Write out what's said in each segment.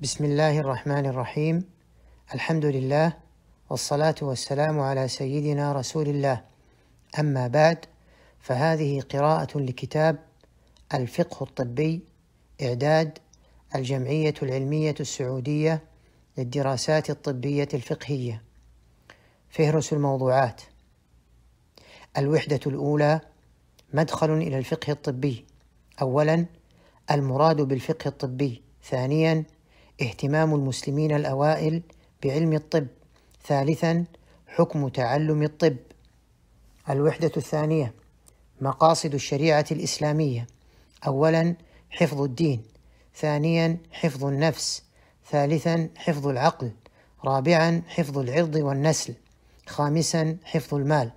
بسم الله الرحمن الرحيم الحمد لله والصلاة والسلام على سيدنا رسول الله أما بعد فهذه قراءة لكتاب الفقه الطبي إعداد الجمعية العلمية السعودية للدراسات الطبية الفقهية فهرس الموضوعات الوحدة الأولى مدخل إلى الفقه الطبي أولا المراد بالفقه الطبي ثانيا اهتمام المسلمين الأوائل بعلم الطب. ثالثا حكم تعلم الطب. الوحدة الثانية مقاصد الشريعة الإسلامية. أولا حفظ الدين. ثانيا حفظ النفس. ثالثا حفظ العقل. رابعا حفظ العرض والنسل. خامسا حفظ المال.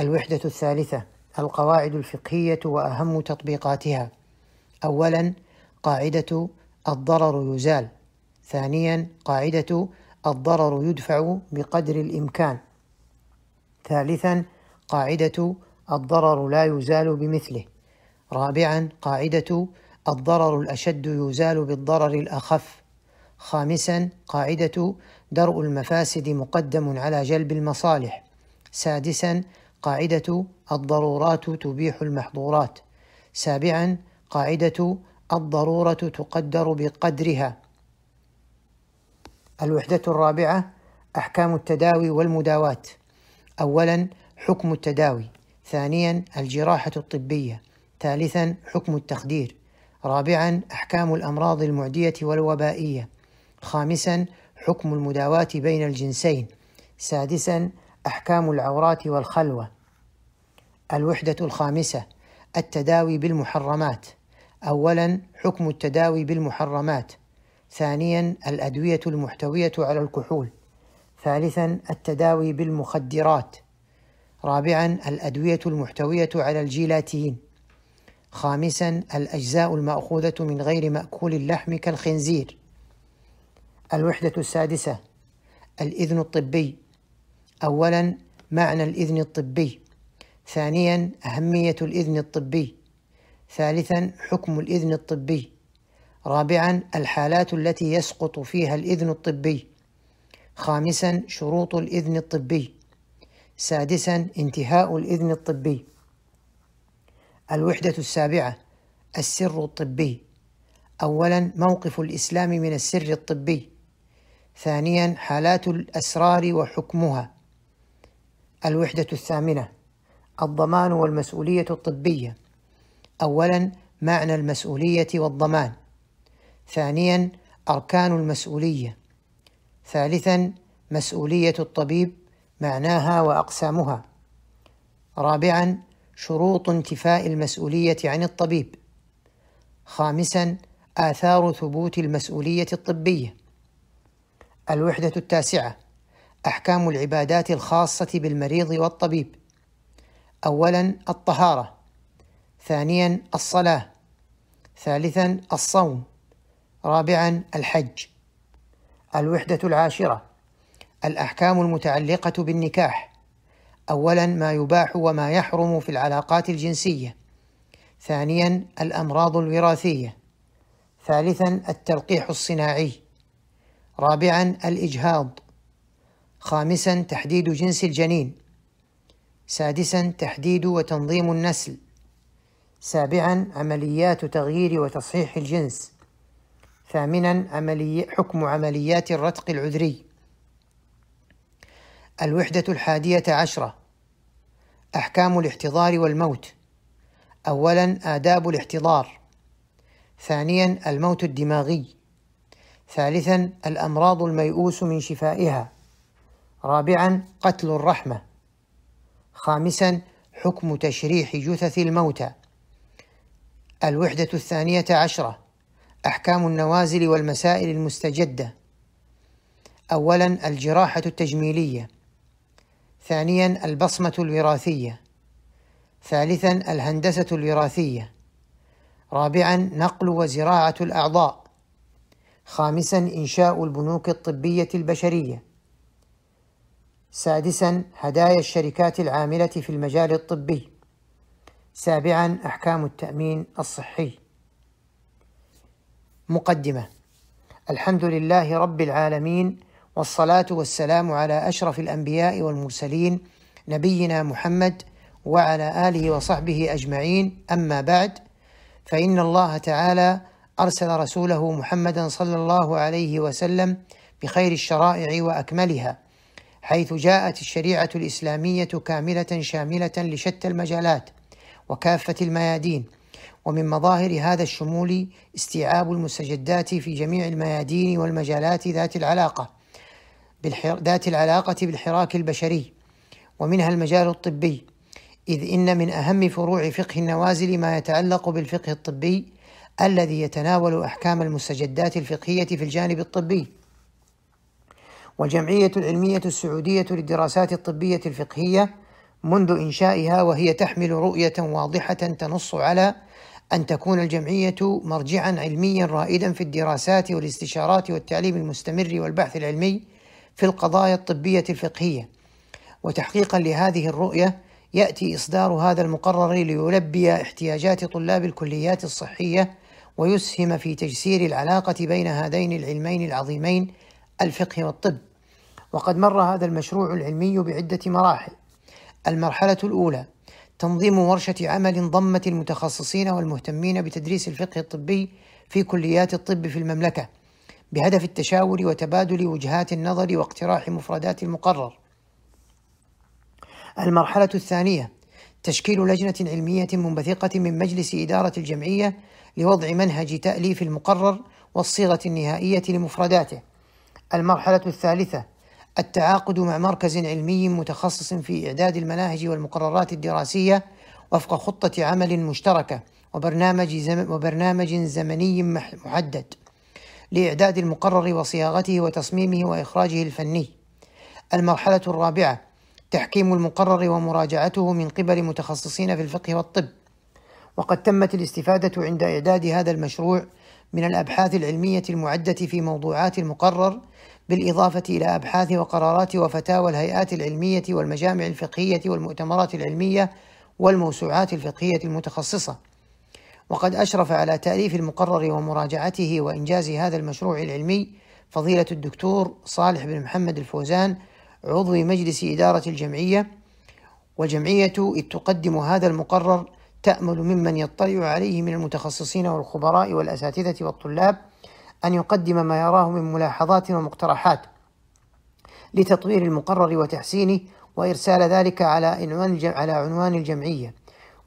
الوحدة الثالثة القواعد الفقهية وأهم تطبيقاتها. أولا قاعدة الضرر يزال. ثانيا قاعدة الضرر يدفع بقدر الإمكان. ثالثا قاعدة الضرر لا يزال بمثله. رابعا قاعدة الضرر الأشد يزال بالضرر الأخف. خامسا قاعدة درء المفاسد مقدم على جلب المصالح. سادسا قاعدة الضرورات تبيح المحظورات. سابعا قاعدة الضرورة تقدر بقدرها. الوحدة الرابعة أحكام التداوي والمداواة. أولا حكم التداوي. ثانيا الجراحة الطبية. ثالثا حكم التخدير. رابعا أحكام الأمراض المعدية والوبائية. خامسا حكم المداواة بين الجنسين. سادسا أحكام العورات والخلوة. الوحدة الخامسة التداوي بالمحرمات. أولا حكم التداوي بالمحرمات ثانيا الأدوية المحتوية على الكحول ثالثا التداوي بالمخدرات رابعا الأدوية المحتوية على الجيلاتين خامسا الأجزاء المأخوذة من غير مأكول اللحم كالخنزير. الوحدة السادسة الإذن الطبي أولا معنى الإذن الطبي ثانيا أهمية الإذن الطبي. ثالثا حكم الإذن الطبي. رابعا الحالات التي يسقط فيها الإذن الطبي. خامسا شروط الإذن الطبي. سادسا انتهاء الإذن الطبي. الوحدة السابعة السر الطبي. أولا موقف الإسلام من السر الطبي. ثانيا حالات الأسرار وحكمها. الوحدة الثامنة الضمان والمسؤولية الطبية. اولا معنى المسؤولية والضمان. ثانيا أركان المسؤولية. ثالثا مسؤولية الطبيب معناها وأقسامها. رابعا شروط انتفاء المسؤولية عن الطبيب. خامسا آثار ثبوت المسؤولية الطبية. الوحدة التاسعة أحكام العبادات الخاصة بالمريض والطبيب. اولا الطهارة. ثانيا الصلاة ثالثا الصوم رابعا الحج. الوحدة العاشرة الأحكام المتعلقة بالنكاح. أولا ما يباح وما يحرم في العلاقات الجنسية. ثانيا الأمراض الوراثية. ثالثا التلقيح الصناعي. رابعا الإجهاض. خامسا تحديد جنس الجنين. سادسا تحديد وتنظيم النسل. سابعا عمليات تغيير وتصحيح الجنس. ثامنا عملي حكم عمليات الرتق العذري. الوحدة الحادية عشرة. أحكام الاحتضار والموت. أولا آداب الاحتضار. ثانيا الموت الدماغي. ثالثا الأمراض الميؤوس من شفائها. رابعا قتل الرحمة. خامسا حكم تشريح جثث الموتى. الوحدة الثانية عشرة أحكام النوازل والمسائل المستجدة. أولا الجراحة التجميلية. ثانيا البصمة الوراثية. ثالثا الهندسة الوراثية. رابعا نقل وزراعة الأعضاء. خامسا إنشاء البنوك الطبية البشرية. سادسا هدايا الشركات العاملة في المجال الطبي. سابعا أحكام التأمين الصحي. مقدمة. الحمد لله رب العالمين والصلاة والسلام على أشرف الأنبياء والمرسلين نبينا محمد وعلى آله وصحبه أجمعين. أما بعد فإن الله تعالى أرسل رسوله محمدا صلى الله عليه وسلم بخير الشرائع وأكملها حيث جاءت الشريعة الإسلامية كاملة شاملة لشتى المجالات. وكافة الميادين. ومن مظاهر هذا الشمول استيعاب المستجدات في جميع الميادين والمجالات ذات العلاقة ذات العلاقة بالحراك البشري. ومنها المجال الطبي إذ إن من أهم فروع فقه النوازل ما يتعلق بالفقه الطبي الذي يتناول أحكام المستجدات الفقهية في الجانب الطبي. والجمعية العلمية السعودية للدراسات الطبية الفقهية منذ إنشائها وهي تحمل رؤية واضحة تنص على أن تكون الجمعية مرجعا علميا رائدا في الدراسات والاستشارات والتعليم المستمر والبحث العلمي في القضايا الطبية الفقهية. وتحقيقا لهذه الرؤية يأتي إصدار هذا المقرر ليلبي احتياجات طلاب الكليات الصحية ويسهم في تجسير العلاقة بين هذين العلمين العظيمين الفقه والطب. وقد مر هذا المشروع العلمي بعدة مراحل. المرحلة الأولى تنظيم ورشة عمل ضمت المتخصصين والمهتمين بتدريس الفقه الطبي في كليات الطب في المملكة بهدف التشاور وتبادل وجهات النظر واقتراح مفردات المقرر. المرحلة الثانية تشكيل لجنة علمية منبثقة من مجلس إدارة الجمعية لوضع منهج تأليف المقرر والصيغة النهائية لمفرداته. المرحلة الثالثة التعاقد مع مركز علمي متخصص في إعداد المناهج والمقررات الدراسية وفق خطة عمل مشتركة وبرنامج, زم وبرنامج زمني محدد لإعداد المقرر وصياغته وتصميمه وإخراجه الفني. المرحلة الرابعة تحكيم المقرر ومراجعته من قبل متخصصين في الفقه والطب. وقد تمت الاستفادة عند إعداد هذا المشروع من الأبحاث العلمية المعدة في موضوعات المقرر بالإضافة إلى أبحاث وقرارات وفتاوى الهيئات العلمية والمجامع الفقهية والمؤتمرات العلمية والموسوعات الفقهية المتخصصة. وقد أشرف على تأليف المقرر ومراجعته وإنجاز هذا المشروع العلمي فضيلة الدكتور صالح بن محمد الفوزان عضو مجلس إدارة الجمعية والجمعية إذ تقدم هذا المقرر تأمل ممن يطلع عليه من المتخصصين والخبراء والأساتذة والطلاب أن يقدم ما يراه من ملاحظات ومقترحات لتطوير المقرر وتحسينه وإرسال ذلك على عنوان على عنوان الجمعية.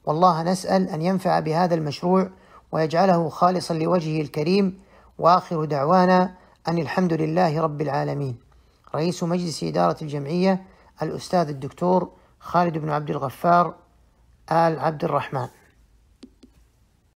والله نسأل أن ينفع بهذا المشروع ويجعله خالصا لوجهه الكريم. وآخر دعوانا أن الحمد لله رب العالمين. رئيس مجلس إدارة الجمعية الأستاذ الدكتور خالد بن عبد الغفار آل عبد الرحمن